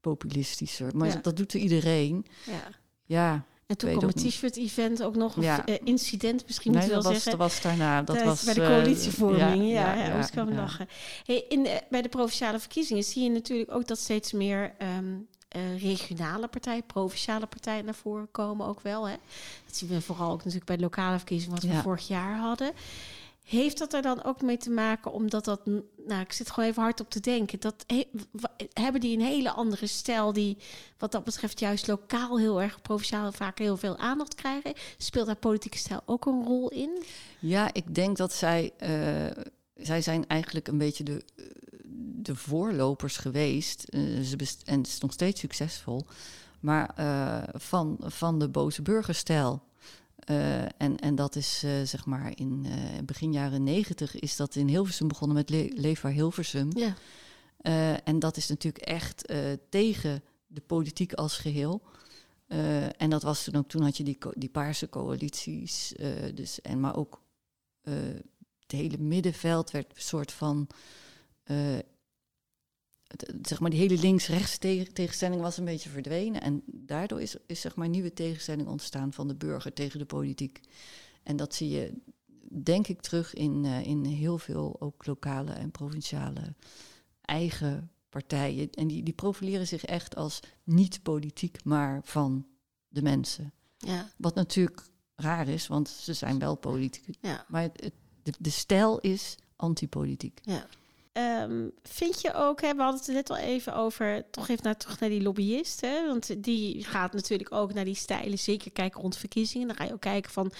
populistischer. Maar Ja. dat, doet iedereen. Ja. Ja, En toen kwam het t-shirt-event ook nog, of Ja. eh, incident misschien nee, moet je dat wel was, zeggen. dat was daarna. Dat was, bij de eh, coalitievorming, ja, ja, ja, wel ja. lachen. Hey, in de, bij de provinciale verkiezingen zie je natuurlijk ook dat steeds meer ehm, eh, regionale partijen, provinciale partijen naar voren komen ook wel. Hè? Dat zien we vooral ook natuurlijk bij de lokale verkiezingen wat we vorig jaar hadden. Heeft dat er dan ook mee te maken, omdat dat, nou, ik zit gewoon even hard op te denken, dat hebben die een hele andere stijl die, wat dat betreft, juist lokaal heel erg, provinciaal vaak heel veel aandacht krijgen? Speelt daar politieke stijl ook een rol in? Ja, ik denk dat zij, eh, zij zijn eigenlijk een beetje de, de voorlopers geweest. Eh, ze en het is nog steeds succesvol. Maar eh, van, van de boze burgerstijl. Eh, en, en dat is eh, zeg maar in eh, begin jaren negentig is dat in Hilversum begonnen met Le Leefbaar Hilversum. Ja. En dat is natuurlijk echt tegen de politiek als geheel. Eh, en dat was toen ook, toen had je die, die paarse coalities. dus, en maar ook het hele middenveld werd een soort van. Het- zeg maar, die hele links-rechts tegen, tegenstelling was een beetje verdwenen. En daardoor is, is zeg maar nieuwe tegenstelling ontstaan van de burger tegen de politiek. En dat zie je, denk ik, terug in, eh, in heel veel ook lokale en provinciale eigen partijen. En die, die profileren zich echt als niet politiek, maar van de mensen. Ja, Wat natuurlijk raar is, want ze zijn wel politiek. ja. Maar het, het- de, de stijl is antipolitiek. Ja. Ehm, vind je ook, hè, we hadden het net al even over, toch even naar, terug naar die lobbyist. Hè, want die gaat natuurlijk ook naar die stijlen, zeker kijken rond verkiezingen. Dan ga je ook kijken van,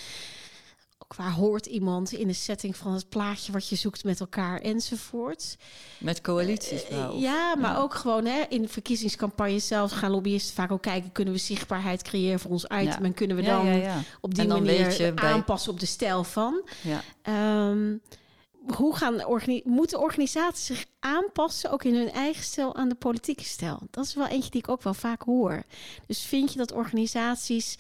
ook waar hoort iemand in de setting van het plaatje wat je zoekt met elkaar enzovoort. Met coalities Eh, wel. ja, maar ja. ook gewoon hè, in verkiezingscampagnes zelf gaan lobbyisten vaak ook kijken, kunnen we zichtbaarheid creëren voor ons item Ja. en kunnen we dan ja, op die dan manier bij- aanpassen op de stijl van. ja. Ehm, hoe gaan organi- moeten organisaties zich aanpassen, ook in hun eigen stijl, aan de politieke stijl? Dat is wel eentje die ik ook wel vaak hoor. Dus vind je dat organisaties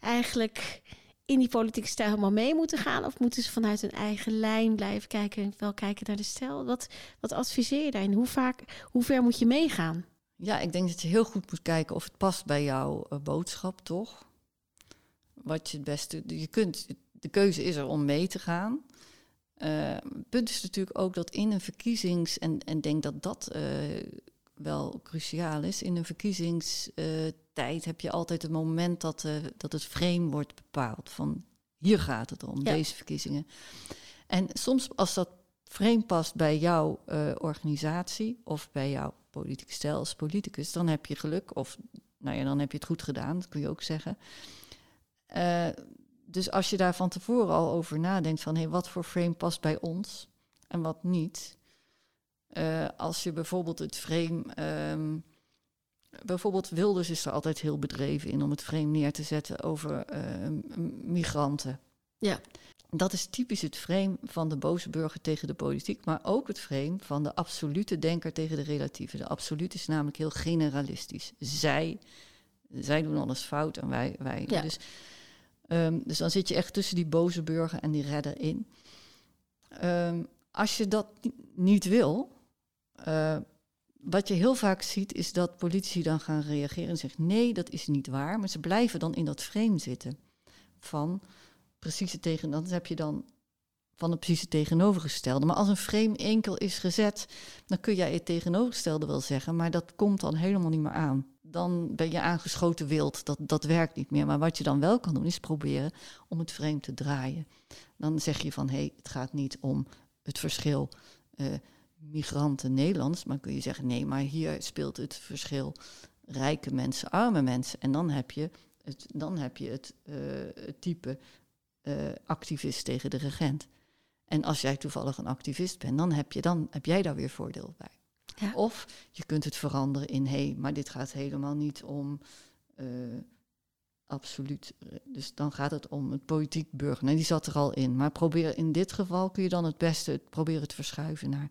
eigenlijk in die politieke stijl helemaal mee moeten gaan? Of moeten ze vanuit hun eigen lijn blijven kijken en wel kijken naar de stijl? Wat, wat adviseer je daarin? Hoe, vaak, hoe ver moet je meegaan? Ja, ik denk dat je heel goed moet kijken of het past bij jouw eh, boodschap, toch? Wat je het beste. Je kunt, de keuze is er om mee te gaan. Eh, het punt is natuurlijk ook dat in een verkiezings. En en denk dat dat eh, wel cruciaal is. In een verkiezingstijd heb je altijd het moment dat, eh, dat het frame wordt bepaald. Van hier gaat het om, Ja. deze verkiezingen. En soms als dat frame past bij jouw eh, organisatie of bij jouw politieke stijl als politicus, dan heb je geluk. Of nou ja, dan heb je het goed gedaan, dat kun je ook zeggen. Eh, dus als je daar van tevoren al over nadenkt van hé, wat voor frame past bij ons en wat niet. Eh, als je bijvoorbeeld het frame. ehm, bijvoorbeeld Wilders is er altijd heel bedreven in om het frame neer te zetten over eh, m- migranten. Ja. Dat is typisch het frame van de boze burger tegen de politiek, maar ook het frame van de absolute denker tegen de relatieve. De absolute is namelijk heel generalistisch. Zij, zij doen alles fout en wij. wij. Ja. Dus, ehm, dus dan zit je echt tussen die boze burger en die redder in. Ehm, als je dat ni- niet wil, eh, wat je heel vaak ziet, is dat politici dan gaan reageren en zeggen: nee, dat is niet waar. Maar ze blijven dan in dat frame zitten van precies het tegen. Dan heb je dan van het precies het tegenovergestelde. Maar als een frame enkel is gezet, dan kun jij het tegenovergestelde wel zeggen, maar dat komt dan helemaal niet meer aan. Dan ben je aangeschoten wild, dat, dat werkt niet meer. Maar wat je dan wel kan doen, is proberen om het frame te draaien. Dan zeg je van, hé, hey, het gaat niet om het verschil uh, migranten Nederlands, maar kun je zeggen, nee, maar hier speelt het verschil rijke mensen, arme mensen. En dan heb je het, dan heb je het, het type uh, activist tegen de regent. En als jij toevallig een activist bent, dan heb, je, dan heb jij daar weer voordeel bij. Ja. Of je kunt het veranderen in hé, hey, maar dit gaat helemaal niet om uh, absoluut. Dus dan gaat het om het politiek burger. Nee, die zat er al in. Maar probeer in dit geval kun je dan het beste proberen te verschuiven naar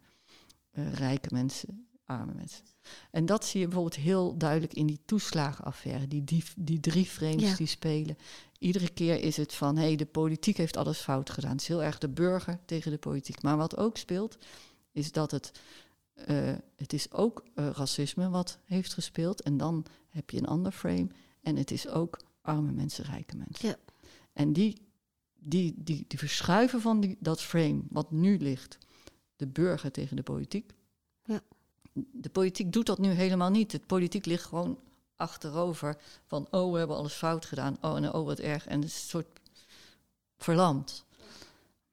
uh, rijke mensen, arme mensen. En dat zie je bijvoorbeeld heel duidelijk in die toeslagenaffaire. Die, die, die drie frames ja. die spelen. Iedere keer is het van, hé, hey, de politiek heeft alles fout gedaan. Het is heel erg de burger tegen de politiek. Maar wat ook speelt, is dat het, uh, het is ook uh, racisme wat heeft gespeeld. En dan heb je een ander frame. En het is ook arme mensen, rijke mensen. Ja. En die, die, die, die verschuiven van die, dat frame, wat nu ligt, de burger tegen de politiek. Ja. De politiek doet dat nu helemaal niet. De politiek ligt gewoon achterover van oh, we hebben alles fout gedaan. Oh, en oh, wat erg. En het is een soort verlamd.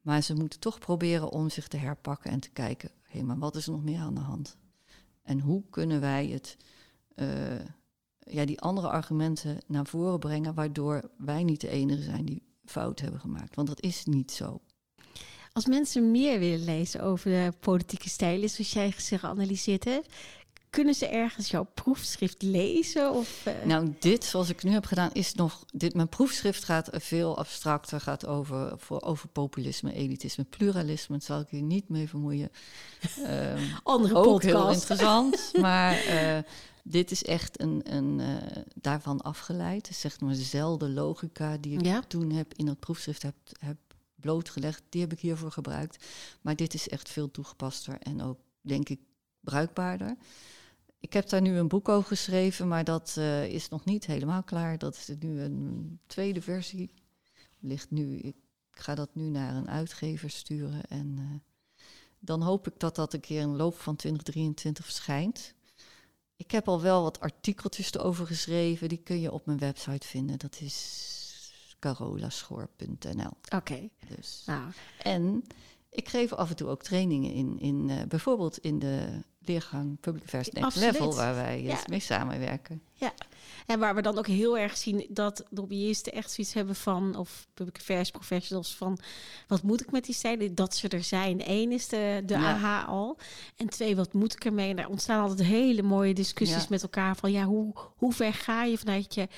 Maar ze moeten toch proberen om zich te herpakken en te kijken, maar wat is er nog meer aan de hand? En hoe kunnen wij het, uh, ja, die andere argumenten naar voren brengen, waardoor wij niet de enige zijn die fout hebben gemaakt? Want dat is niet zo. Als mensen meer willen lezen over de politieke stijlen, zoals jij geanalyseerd hebt, kunnen ze ergens jouw proefschrift lezen? Of, uh... Nou, dit zoals ik nu heb gedaan, is nog. Dit, mijn proefschrift gaat veel abstracter, gaat over, voor, over populisme, elitisme, pluralisme. Dat zal ik hier niet mee vermoeien. Um, Andere ook podcast. heel interessant. maar uh, dit is echt een, een uh, daarvan afgeleid. Zeg maar dezelfde logica die ik ja? toen heb in dat proefschrift heb, heb blootgelegd. Die heb ik hiervoor gebruikt. Maar dit is echt veel toegepaster en ook, denk ik, bruikbaarder. Ik heb daar nu een boek over geschreven, maar dat uh, is nog niet helemaal klaar. Dat is nu een tweede versie. Ligt nu, ik ga dat nu naar een uitgever sturen. En uh, dan hoop ik dat dat een keer in de loop van 2023 verschijnt. Ik heb al wel wat artikeltjes erover geschreven. Die kun je op mijn website vinden. Dat is carolaschoor.nl. Oké. Okay. Dus. Nou. En ik geef af en toe ook trainingen in, in uh, bijvoorbeeld in de leergang Public Affairs Next. Level, waar wij ja. mee samenwerken. Ja, en waar we dan ook heel erg zien dat lobbyisten echt zoiets hebben van, of public affairs professionals van, wat moet ik met die stijlen? Dat ze er zijn. Eén is de, de ja. AH al. En twee, wat moet ik ermee? En daar ontstaan altijd hele mooie discussies ja. met elkaar van, ja, hoe, hoe ver ga je vanuit je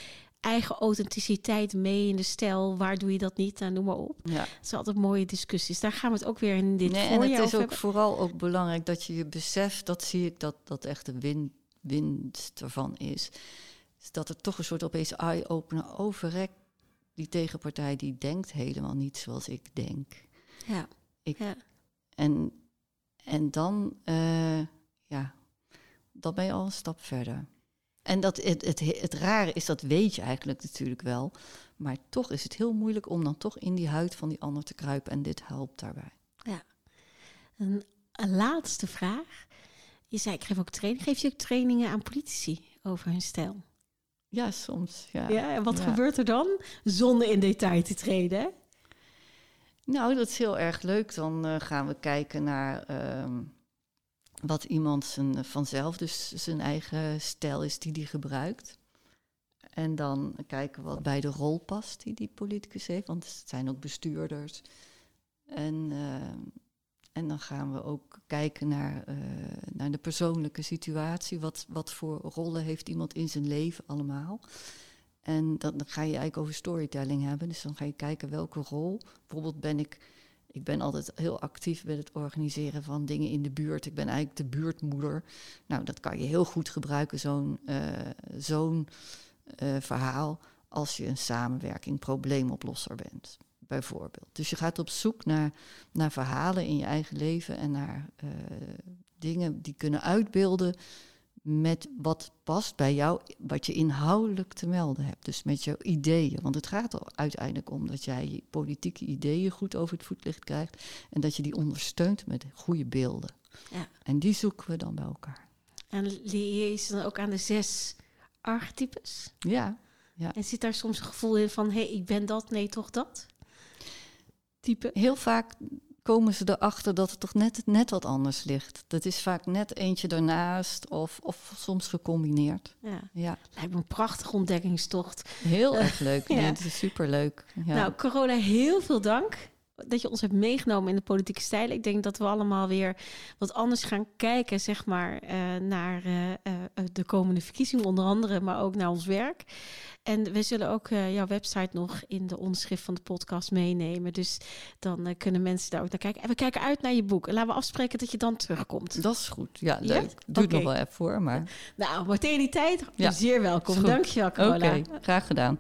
eigen authenticiteit mee in de stijl. Waar doe je dat niet? Nou, noem maar op. Ja. Het zijn altijd mooie discussies. Daar gaan we het ook weer in dit nee, En het is ook hebben. vooral ook belangrijk dat je je beseft, dat zie ik, dat, dat echt de win, winst ervan is. is. Dat er toch een soort opeens eye-opener overrek. Die tegenpartij die denkt helemaal niet zoals ik denk. Ja. Ik, ja. En, en dan, uh, ja, dan ben je al een stap verder. En dat het, het, het rare is, dat weet je eigenlijk natuurlijk wel. Maar toch is het heel moeilijk om dan toch in die huid van die ander te kruipen. En dit helpt daarbij. Ja. Een, een laatste vraag. Je zei, ik geef ook training. Geef je ook trainingen aan politici over hun stijl? Ja, soms. Ja, ja en wat ja. gebeurt er dan? Zonder in detail te treden. Nou, dat is heel erg leuk. Dan uh, gaan we kijken naar... Uh, wat iemand zijn, vanzelf, dus zijn eigen stijl is die die gebruikt. En dan kijken wat bij de rol past die die politicus heeft, want het zijn ook bestuurders. En, uh, en dan gaan we ook kijken naar, uh, naar de persoonlijke situatie. Wat, wat voor rollen heeft iemand in zijn leven allemaal? En dan ga je eigenlijk over storytelling hebben. Dus dan ga je kijken welke rol. Bijvoorbeeld ben ik ik ben altijd heel actief met het organiseren van dingen in de buurt. Ik ben eigenlijk de buurtmoeder. Nou, dat kan je heel goed gebruiken, zo'n uh, zo'n uh, verhaal, als je een samenwerking probleemoplosser bent, bijvoorbeeld. Dus je gaat op zoek naar, naar verhalen in je eigen leven en naar uh, dingen die kunnen uitbeelden met wat past bij jou, wat je inhoudelijk te melden hebt. Dus met jouw ideeën. Want het gaat er uiteindelijk om dat jij je politieke ideeën goed over het voetlicht krijgt. En dat je die ondersteunt met goede beelden. Ja. En die zoeken we dan bij elkaar. En je ze dan ook aan de zes archetypes? Ja, ja. En zit daar soms een gevoel in van, hé, hey, ik ben dat, nee, toch dat? Type? Heel vaak komen ze erachter dat het toch net, net wat anders ligt. Dat is vaak net eentje daarnaast of, of soms gecombineerd. Ja. Ja, Lijkt me een prachtige ontdekkingstocht. heel erg leuk. Ja. Nee, het is superleuk. Ja. Nou, Carola, heel veel dank dat je ons hebt meegenomen in de politieke stijl. Ik denk dat we allemaal weer wat anders gaan kijken, zeg maar, eh, naar eh, eh, de komende verkiezingen, onder andere, maar ook naar ons werk. En we zullen ook jouw website nog in de onderschrift van de podcast meenemen. Dus dan kunnen mensen daar ook naar kijken. En we kijken uit naar je boek. En laten we afspreken dat je dan terugkomt. Dat is goed. Ja, Ja? leuk. Doe Oké. nog wel even voor, maar... Nou, maar tegen die tijd, Ja, zeer welkom. Dankjewel, Oké, Carola. graag gedaan.